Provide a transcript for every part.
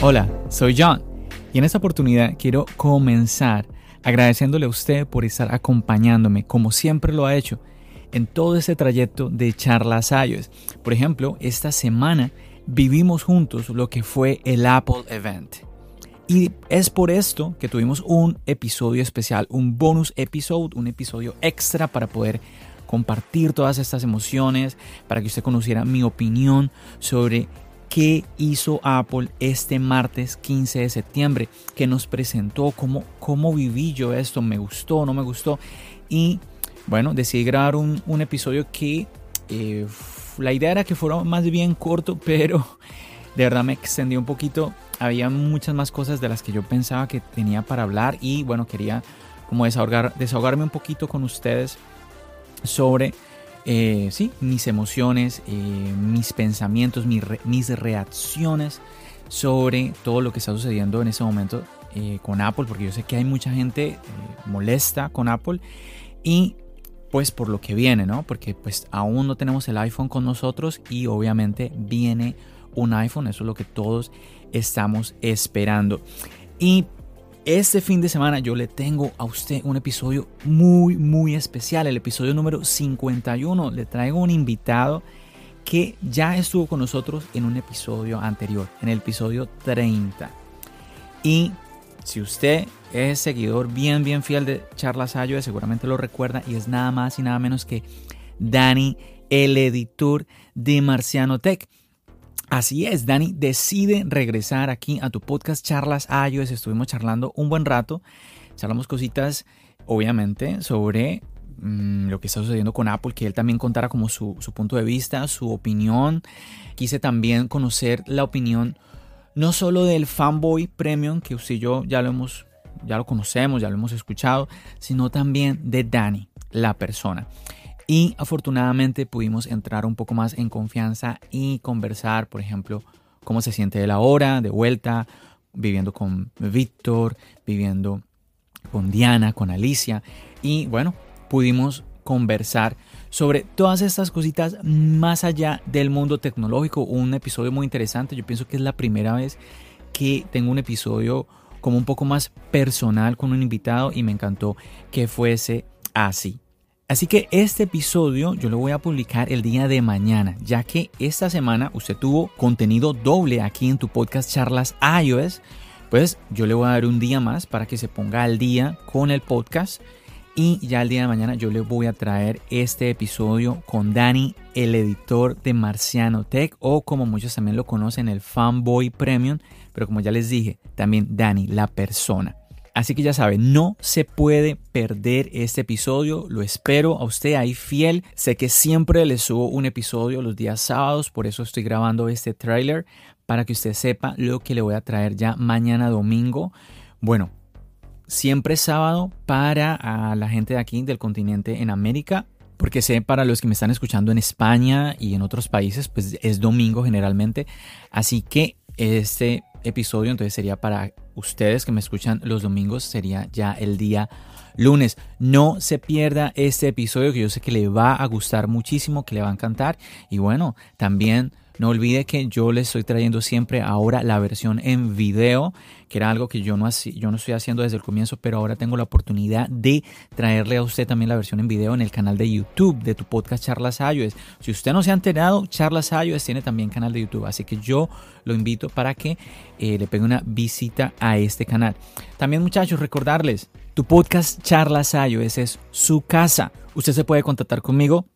Hola, soy John y en esta oportunidad quiero comenzar agradeciéndole a usted por estar acompañándome como siempre lo ha hecho en todo este trayecto de charlas iOS. Por ejemplo, esta semana vivimos juntos lo que fue el Apple Event. Y es por esto que tuvimos un episodio especial, un bonus episode, un episodio extra para poder compartir todas estas emociones, para que usted conociera mi opinión sobre qué hizo Apple este martes 15 de septiembre, que nos presentó, cómo, cómo viví yo esto, me gustó, no me gustó. Y bueno, decidí grabar un, episodio que eh, la idea era que fuera más bien corto, pero de verdad me extendí un poquito. Había muchas más cosas de las que yo pensaba que tenía para hablar y bueno, quería como desahogar, desahogarme un poquito con ustedes sobre eh, sí, mis emociones, eh, mis pensamientos, mis, reacciones sobre todo lo que está sucediendo en ese momento con Apple, porque yo sé que hay mucha gente molesta con Apple y pues por lo que viene, ¿no? Porque pues aún no tenemos el iPhone con nosotros y obviamente viene un iPhone, eso es lo que todos estamos esperando. Y este fin de semana yo le tengo a usted un episodio muy muy especial, el episodio número 51. Le traigo un invitado que ya estuvo con nosotros en un episodio anterior, en el episodio 30. Y si usted es seguidor bien, bien fiel de Charlas Ayo, seguramente lo recuerda y es nada más y nada menos que Dani, el editor de Marciano Tech. Así es, Dani decide regresar aquí a tu podcast Charlas iOS. Estuvimos charlando un buen rato. Charlamos cositas, obviamente, sobre mm, lo que está sucediendo con Apple, que él también contara como su, su punto de vista, su opinión. Quise también conocer la opinión no solo del fanboy premium, que usted y yo ya lo hemos, ya lo conocemos, ya lo hemos escuchado, sino también de Dani, la persona. Y afortunadamente pudimos entrar un poco más en confianza y conversar, por ejemplo, cómo se siente de la hora, de vuelta, viviendo con Víctor, viviendo con Diana, con Alicia. Y bueno, pudimos conversar sobre todas estas cositas más allá del mundo tecnológico. Un episodio muy interesante. Yo pienso que es la primera vez que tengo un episodio como un poco más personal con un invitado y me encantó que fuese así. Así que este episodio yo lo voy a publicar el día de mañana, ya que esta semana usted tuvo contenido doble aquí en tu podcast Charlas iOS. Pues yo le voy a dar un día más para que se ponga al día con el podcast y ya el día de mañana yo les voy a traer este episodio con Dani, el editor de Marciano Tech, o como muchos también lo conocen, el Fanboy Premium. Pero como ya les dije, también Dani, la persona. Así que ya saben, no se puede perder este episodio. Lo espero a usted ahí fiel. Sé que siempre les subo un episodio los días sábados, por eso estoy grabando este trailer para que usted sepa lo que le voy a traer ya mañana domingo. Bueno, siempre sábado para la gente de aquí del continente en América, porque sé para los que me están escuchando en España y en otros países, pues es domingo generalmente. Así que este episodio entonces sería para ustedes que me escuchan los domingos, sería ya el día lunes. No se pierda este episodio que yo sé que le va a gustar muchísimo, que le va a encantar. Y bueno, también no olvide que yo le estoy trayendo siempre ahora la versión en video, que era algo que yo no, yo no estoy haciendo desde el comienzo, pero ahora tengo la oportunidad de traerle a usted también la versión en video en el canal de YouTube de tu podcast Charlas iOS. Si usted no se ha enterado, Charlas iOS tiene también canal de YouTube, así que yo lo invito para que eh, le pegue una visita a este canal. También muchachos, recordarles, tu podcast Charlas iOS es su casa. Usted se puede contactar conmigo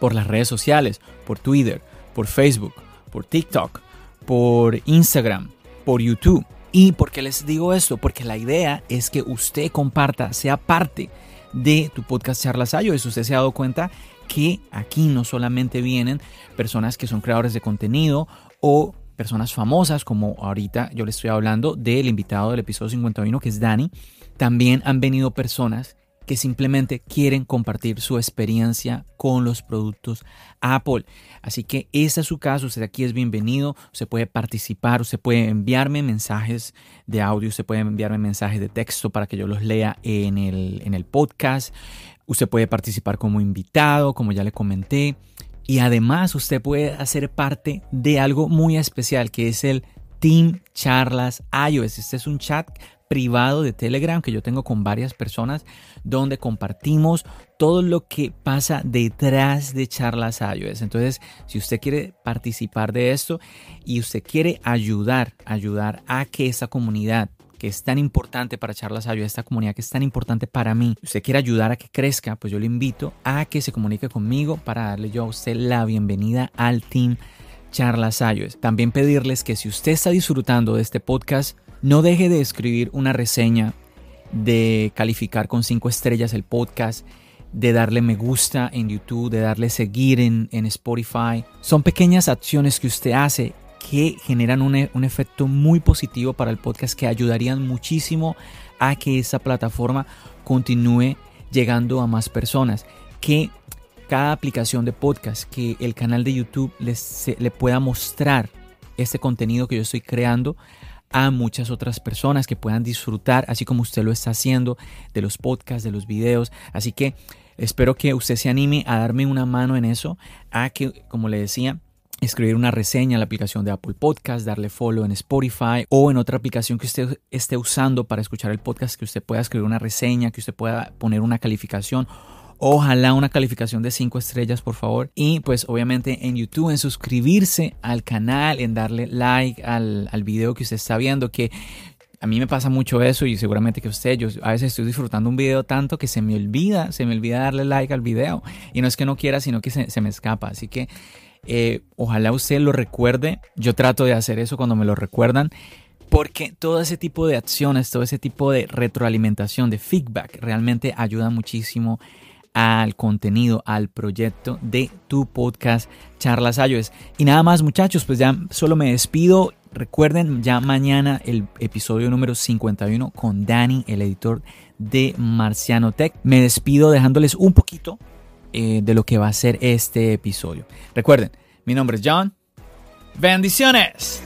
por las redes sociales, por Twitter, por Facebook, por TikTok, por Instagram, por YouTube. ¿Y por qué les digo esto? Porque la idea es que usted comparta, sea parte de tu podcast Charlas Eso Usted se ha dado cuenta que aquí no solamente vienen personas que son creadores de contenido o personas famosas, como ahorita yo le estoy hablando del invitado del episodio 51, que es Dani. También han venido personas que simplemente quieren compartir su experiencia con los productos Apple. Así que ese es su caso, usted aquí es bienvenido, usted puede participar, usted puede enviarme mensajes de audio, usted puede enviarme mensajes de texto para que yo los lea en el, en el podcast, usted puede participar como invitado, como ya le comenté, y además usted puede hacer parte de algo muy especial que es el Team Charlas iOS. Este es un chat privado de Telegram que yo tengo con varias personas donde compartimos todo lo que pasa detrás de charlas iOS. Entonces, si usted quiere participar de esto y usted quiere ayudar, ayudar a que esta comunidad que es tan importante para Charlas iOS, esta comunidad que es tan importante para mí, usted quiere ayudar a que crezca, pues yo le invito a que se comunique conmigo para darle yo a usted la bienvenida al team Charlas iOS. También pedirles que si usted está disfrutando de este podcast, no deje de escribir una reseña, de calificar con cinco estrellas el podcast, de darle me gusta en YouTube, de darle seguir en, Spotify. Son pequeñas acciones que usted hace que generan un, un, efecto muy positivo para el podcast que ayudarían muchísimo a que esa plataforma continúe llegando a más personas. Que cada aplicación de podcast, que el canal de YouTube les, le pueda mostrar este contenido que yo estoy creando a muchas otras personas que puedan disfrutar, así como usted lo está haciendo, de los podcasts, de los videos. Así que espero que usted se anime a darme una mano en eso, a que, como le decía, escribir una reseña en la aplicación de Apple Podcast, darle follow en Spotify o en otra aplicación que usted esté usando para escuchar el podcast, que usted pueda escribir una reseña, que usted pueda poner una calificación Ojalá una calificación de 5 estrellas, por favor. Y pues obviamente en YouTube, en suscribirse al canal, en darle like al, al video que usted está viendo, que a mí me pasa mucho eso y seguramente que usted, yo a veces estoy disfrutando un video tanto que se me olvida, se me olvida darle like al video. Y no es que no quiera, sino que se, me escapa. Así que eh, ojalá usted lo recuerde. Yo trato de hacer eso cuando me lo recuerdan. Porque todo ese tipo de acciones, todo ese tipo de retroalimentación, de feedback, realmente ayuda muchísimo al contenido, al proyecto de tu podcast Charlas iOS. Y nada más muchachos, pues ya solo me despido. Recuerden ya mañana el episodio número 51 con Dani, el editor de Marciano Tech. Me despido dejándoles un poquito eh, de lo que va a ser este episodio. Recuerden, mi nombre es John. Bendiciones.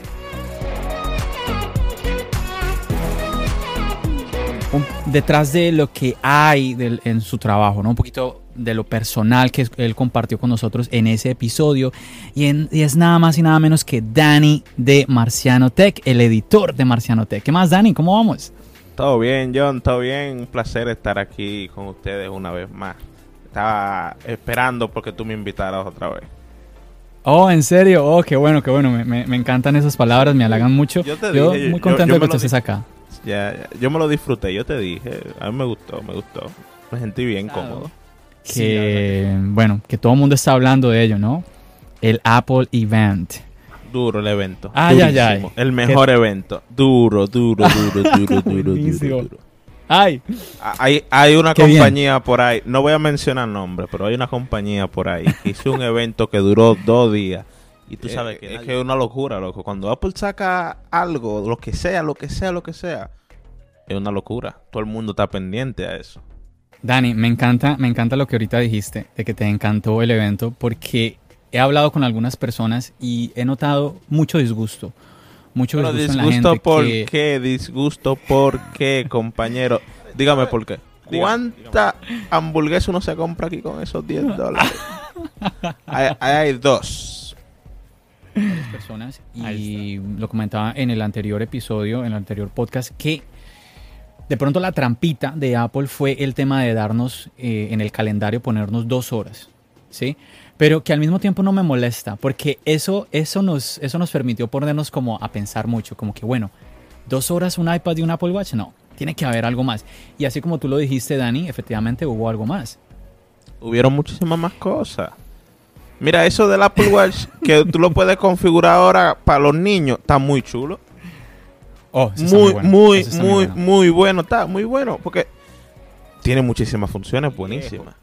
Detrás de lo que hay en su trabajo, ¿no? Un poquito de lo personal que él compartió con nosotros en ese episodio. Y, es nada más y nada menos que Dani de Marciano Tech, el editor de Marciano Tech. ¿Qué más, Dani? ¿Cómo vamos? Todo bien, John, todo bien. Un placer estar aquí con ustedes una vez más. Estaba esperando porque tú me invitaras otra vez. Oh, ¿en serio? Oh, qué bueno, qué bueno. Me, encantan esas palabras, me halagan mucho. Yo, te dije, muy contento de que estés acá. Ya, yo me lo disfruté, yo te dije. A mí me gustó, me gustó. Me sentí bien cómodo. Que, bueno, que todo el mundo está hablando de ello, ¿no? El Apple Event. Duro el evento. Ay, ay, ay. El mejor evento. Duro, duro, duro, duro, duro, duro, duro. Ay. Hay, hay una compañía por ahí, no voy a mencionar nombres, pero hay una compañía por ahí que hizo un evento que duró dos días y tú sabes que es que es una locura, loco. Cuando Apple saca algo, lo que sea, lo que sea, lo que sea, es una locura. Todo el mundo está pendiente a eso. Dani, me encanta, me encanta lo que ahorita dijiste, de que te encantó el evento, porque he hablado con algunas personas y he notado mucho disgusto. Mucho disgusto, en la gente por qué, disgusto por qué, compañero. Dígame por qué. ¿Cuánta hamburguesa uno se compra aquí con esos 10 dólares? hay, hay dos personas y lo comentaba en el anterior episodio, en el anterior podcast, que de pronto la trampita de Apple fue el tema de darnos eh, en el calendario ponernos dos horas, ¿sí? Pero que al mismo tiempo no me molesta, porque eso, eso, nos, eso nos permitió ponernos como a pensar mucho, como que bueno, dos horas un iPad y un Apple Watch, no, tiene que haber algo más. Y así como tú lo dijiste, Dani, efectivamente hubo algo más. Hubieron muchísimas más cosas. Mira, eso del Apple Watch, que tú lo puedes configurar ahora para los niños, está muy chulo. Oh, muy, muy, muy, muy, bueno. Está muy bueno, porque tiene muchísimas funciones buenísimas.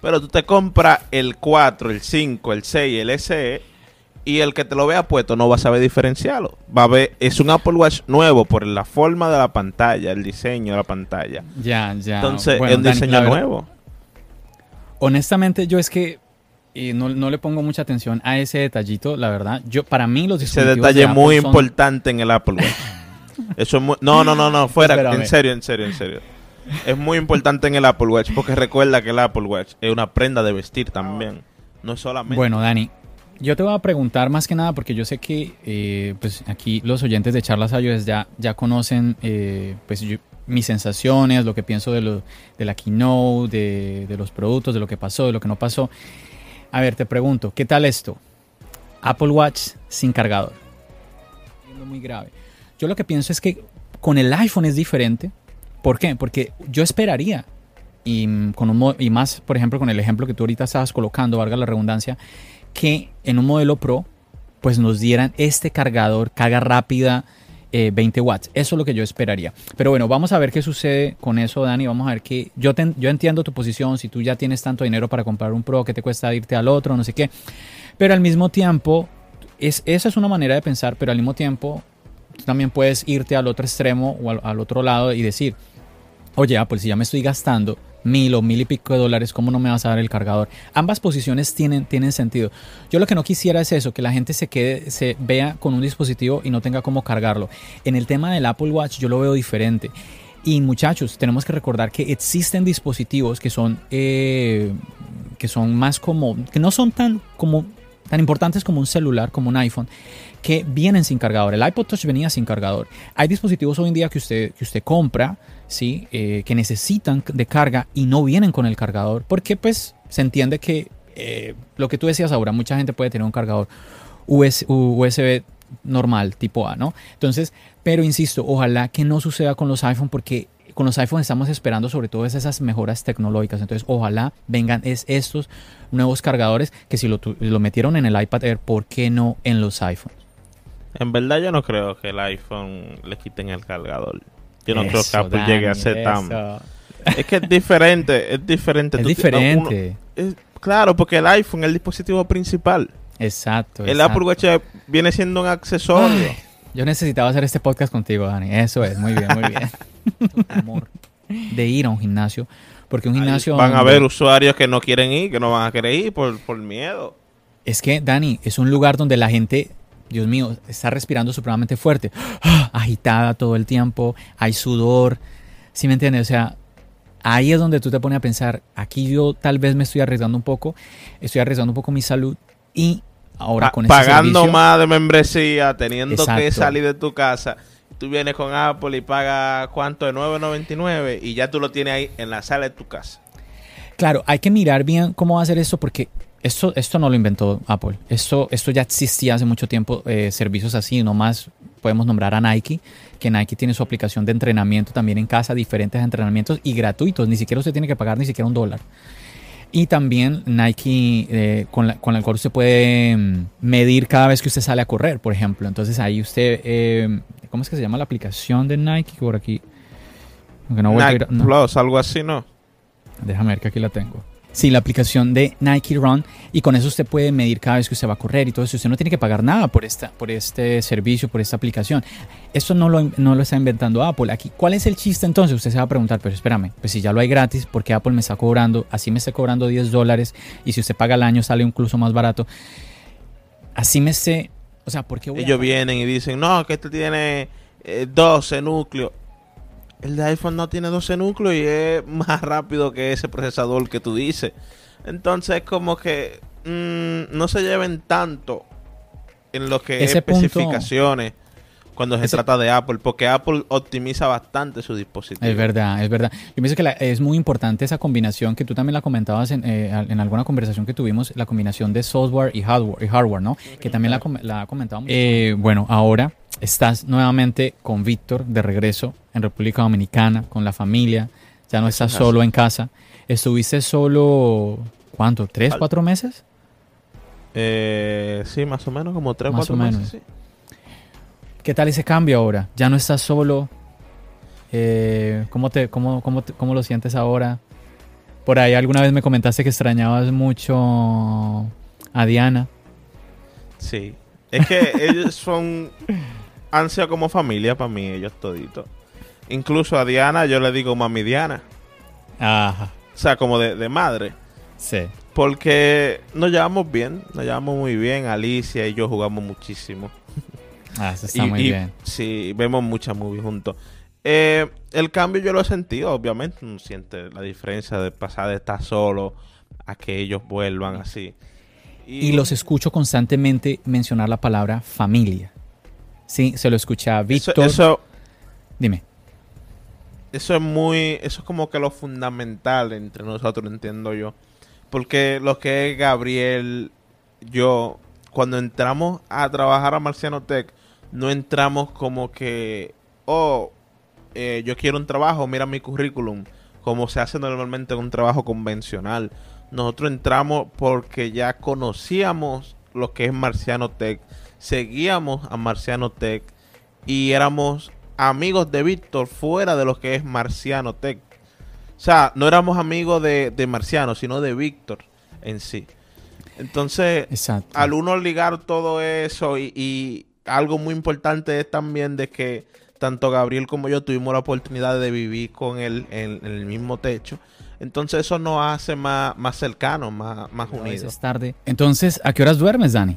Pero tú te compras el 4, el 5, el 6, el SE y el que te lo vea puesto no va a saber diferenciarlo. Va a ver, es un Apple Watch nuevo por la forma de la pantalla, el diseño de la pantalla. Ya, ya. Entonces, es un diseño nuevo. Honestamente, yo es que y no, le pongo mucha atención a ese detallito, la verdad. Yo, para mí los Ese detalle es muy importante en el Apple Watch. Eso es muy, no, no, no, no, fuera, en serio, en serio, en serio. Es muy importante en el Apple Watch porque recuerda que el Apple Watch es una prenda de vestir también. No es solamente. Bueno, Dani, yo te voy a preguntar más que nada porque yo sé que eh, pues aquí los oyentes de Charlas iOS ya, ya conocen eh, pues mis sensaciones, lo que pienso de, lo, de la keynote, de, de, los productos, de lo que pasó, de lo que no pasó. A ver, te pregunto, ¿qué tal esto? Apple Watch sin cargador. Muy grave. Yo lo que pienso es que con el iPhone es diferente. ¿Por qué? Porque yo esperaría y, con un, y más, por ejemplo, con el ejemplo que tú ahorita estabas colocando, valga la redundancia, que en un modelo Pro pues nos dieran este cargador, carga rápida, 20 eh, watts. Eso es lo que yo esperaría. Pero bueno, vamos a ver qué sucede con eso, Dani. Vamos a ver que yo, yo entiendo tu posición. Si tú ya tienes tanto dinero para comprar un Pro, ¿qué te cuesta irte al otro? No sé qué. Pero al mismo tiempo, es, esa es una manera de pensar, pero al mismo tiempo también puedes irte al otro extremo o al, otro lado y decir, oye, Apple, si ya me estoy gastando mil o mil y pico de dólares, ¿cómo no me vas a dar el cargador? Ambas posiciones tienen, tienen sentido. Yo lo que no quisiera es eso, que la gente se quede, se vea con un dispositivo y no tenga cómo cargarlo. En el tema del Apple Watch yo lo veo diferente. Y muchachos, tenemos que recordar que existen dispositivos que son, eh, que son más como, que no son tan como tan importantes como un celular, como un iPhone, que vienen sin cargador. El iPod Touch venía sin cargador. Hay dispositivos hoy en día que usted, que usted compra, ¿sí? Eh, que necesitan de carga y no vienen con el cargador, porque pues se entiende que eh, lo que tú decías ahora, mucha gente puede tener un cargador USB normal, tipo A, ¿no? Entonces, pero insisto, ojalá que no suceda con los iPhone porque con los iPhone estamos esperando sobre todo esas mejoras tecnológicas. Entonces, ojalá vengan es estos nuevos cargadores que si lo, lo metieron en el iPad Air, ¿por qué no en los iPhones? En verdad yo no creo que el iPhone le quiten el cargador. Yo no creo que Apple llegue a ser tan... Es que es diferente, es diferente. Es diferente. claro, porque el iPhone es el dispositivo principal. Exacto. El Apple Watch viene siendo un accesorio. yo necesitaba hacer este podcast contigo, Dani. Eso es, muy bien, muy bien. amor de ir a un gimnasio. Porque un gimnasio... van a haber usuarios que no quieren ir, que no van a querer ir por, por miedo. Es que, Dani, es un lugar donde la gente Dios mío, está respirando supremamente fuerte, agitada todo el tiempo, hay sudor, ¿sí me entiendes? O sea, ahí es donde tú te pones a pensar, aquí yo tal vez me estoy arriesgando un poco, estoy arriesgando un poco mi salud y ahora con este Pagando más de membresía, teniendo que salir de tu casa, tú vienes con Apple y pagas cuánto de 9.99 y ya tú lo tienes ahí en la sala de tu casa. Claro, hay que mirar bien cómo va a hacer esto porque esto, esto no lo inventó Apple. Esto, esto ya existía hace mucho tiempo, eh, servicios así, nomás podemos nombrar a Nike, que Nike tiene su aplicación de entrenamiento también en casa, diferentes entrenamientos y gratuitos, ni siquiera usted tiene que pagar ni siquiera un dólar. Y también Nike, eh, con, la, con la cual usted puede mm, medir cada vez que usted sale a correr, por ejemplo. Entonces ahí usted, eh, ¿cómo es que se llama la aplicación de Nike? Por aquí. No Nike Plus, algo así, ¿no? Déjame ver que aquí la tengo. Sí, la aplicación de Nike Run y con eso usted puede medir cada vez que usted va a correr y todo eso. Usted no tiene que pagar nada por, esta, por este servicio, por esta aplicación. Esto no lo, no lo está inventando Apple. Aquí, ¿cuál es el chiste entonces? Usted se va a preguntar, pero espérame, pues si ya lo hay gratis, ¿por qué Apple me está cobrando? Así me está cobrando 10 dólares y si usted paga el año sale incluso más barato. Así me esté... O sea, ¿por qué Ellos vienen y dicen, no, que este tiene 12 eh, núcleos el de iPhone no tiene 12 núcleos y es más rápido que ese procesador que tú dices. Entonces, como que mm, no se lleven tanto en lo que es especificaciones cuando se trata de Apple, porque Apple optimiza bastante su dispositivo. Es verdad, es verdad. Yo pienso que es muy importante esa combinación que tú también la comentabas en, eh, alguna conversación que tuvimos, la combinación de software y hardware, y hardware ¿no? Que también la, la comentábamos. Eh, bueno, ahora estás nuevamente con Víctor de regreso en República Dominicana, con la familia, ya no estás solo en casa. ¿Estuviste solo, cuánto, tres, cuatro meses? Eh, sí, más o menos, como tres, más cuatro menos. meses. ¿Qué tal ese cambio ahora? ¿Ya no estás solo? Eh, ¿cómo, te, cómo, cómo, ¿Cómo lo sientes ahora? Por ahí alguna vez me comentaste que extrañabas mucho a Diana. Sí, es que ellos son han sido como familia para mí, ellos toditos. Incluso a Diana yo le digo mami Diana. Ajá. O sea, como de, madre. Sí. Porque nos llevamos bien, nos llevamos muy bien. Alicia y yo jugamos muchísimo. Ah, eso está muy bien. Sí, vemos muchas movies juntos. Eh, el cambio yo lo he sentido, obviamente. Uno siente la diferencia de pasar de estar solo a que ellos vuelvan así. Y, los escucho constantemente mencionar la palabra familia. Sí, se lo escucha a Víctor. Eso, Dime. Eso es muy, eso es como que lo fundamental entre nosotros, entiendo yo. Porque lo que es Gabriel, yo, cuando entramos a trabajar a Marciano Tech, no entramos como que, oh, eh, yo quiero un trabajo, mira mi currículum, como se hace normalmente en un trabajo convencional. Nosotros entramos porque ya conocíamos lo que es Marciano Tech, seguíamos a Marciano Tech y éramos amigos de Víctor fuera de lo que es Marciano Tech. O sea, no éramos amigos de, Marciano, sino de Víctor en sí. Entonces, al uno ligar todo eso y algo muy importante es también de que tanto Gabriel como yo tuvimos la oportunidad de vivir con él en, el mismo techo. Entonces eso nos hace más, más cercanos, más, más unidos. Es tarde. Entonces, ¿a qué horas duermes, Dani?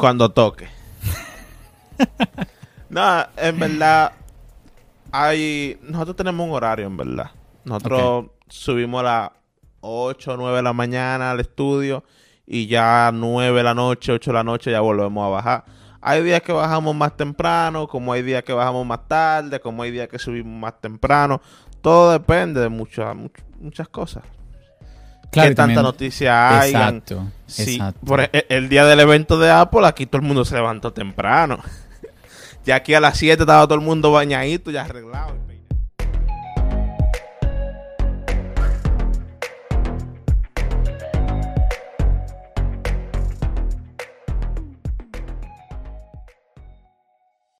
Cuando toque. no, en verdad, hay, nosotros tenemos un horario, en verdad. Nosotros subimos a las 8 o 9 de la mañana al estudio y ya 9 de la noche, 8 de la noche ya volvemos a bajar hay días que bajamos más temprano, como hay días que bajamos más tarde, como hay días que subimos más temprano. Todo depende de muchas muchas cosas. Claro, ¿Qué tanta noticia hay? Exacto, exacto. Por e, el, día del evento de Apple, aquí todo el mundo se levantó temprano. ya aquí a las 7 estaba todo el mundo bañadito, ya arreglado.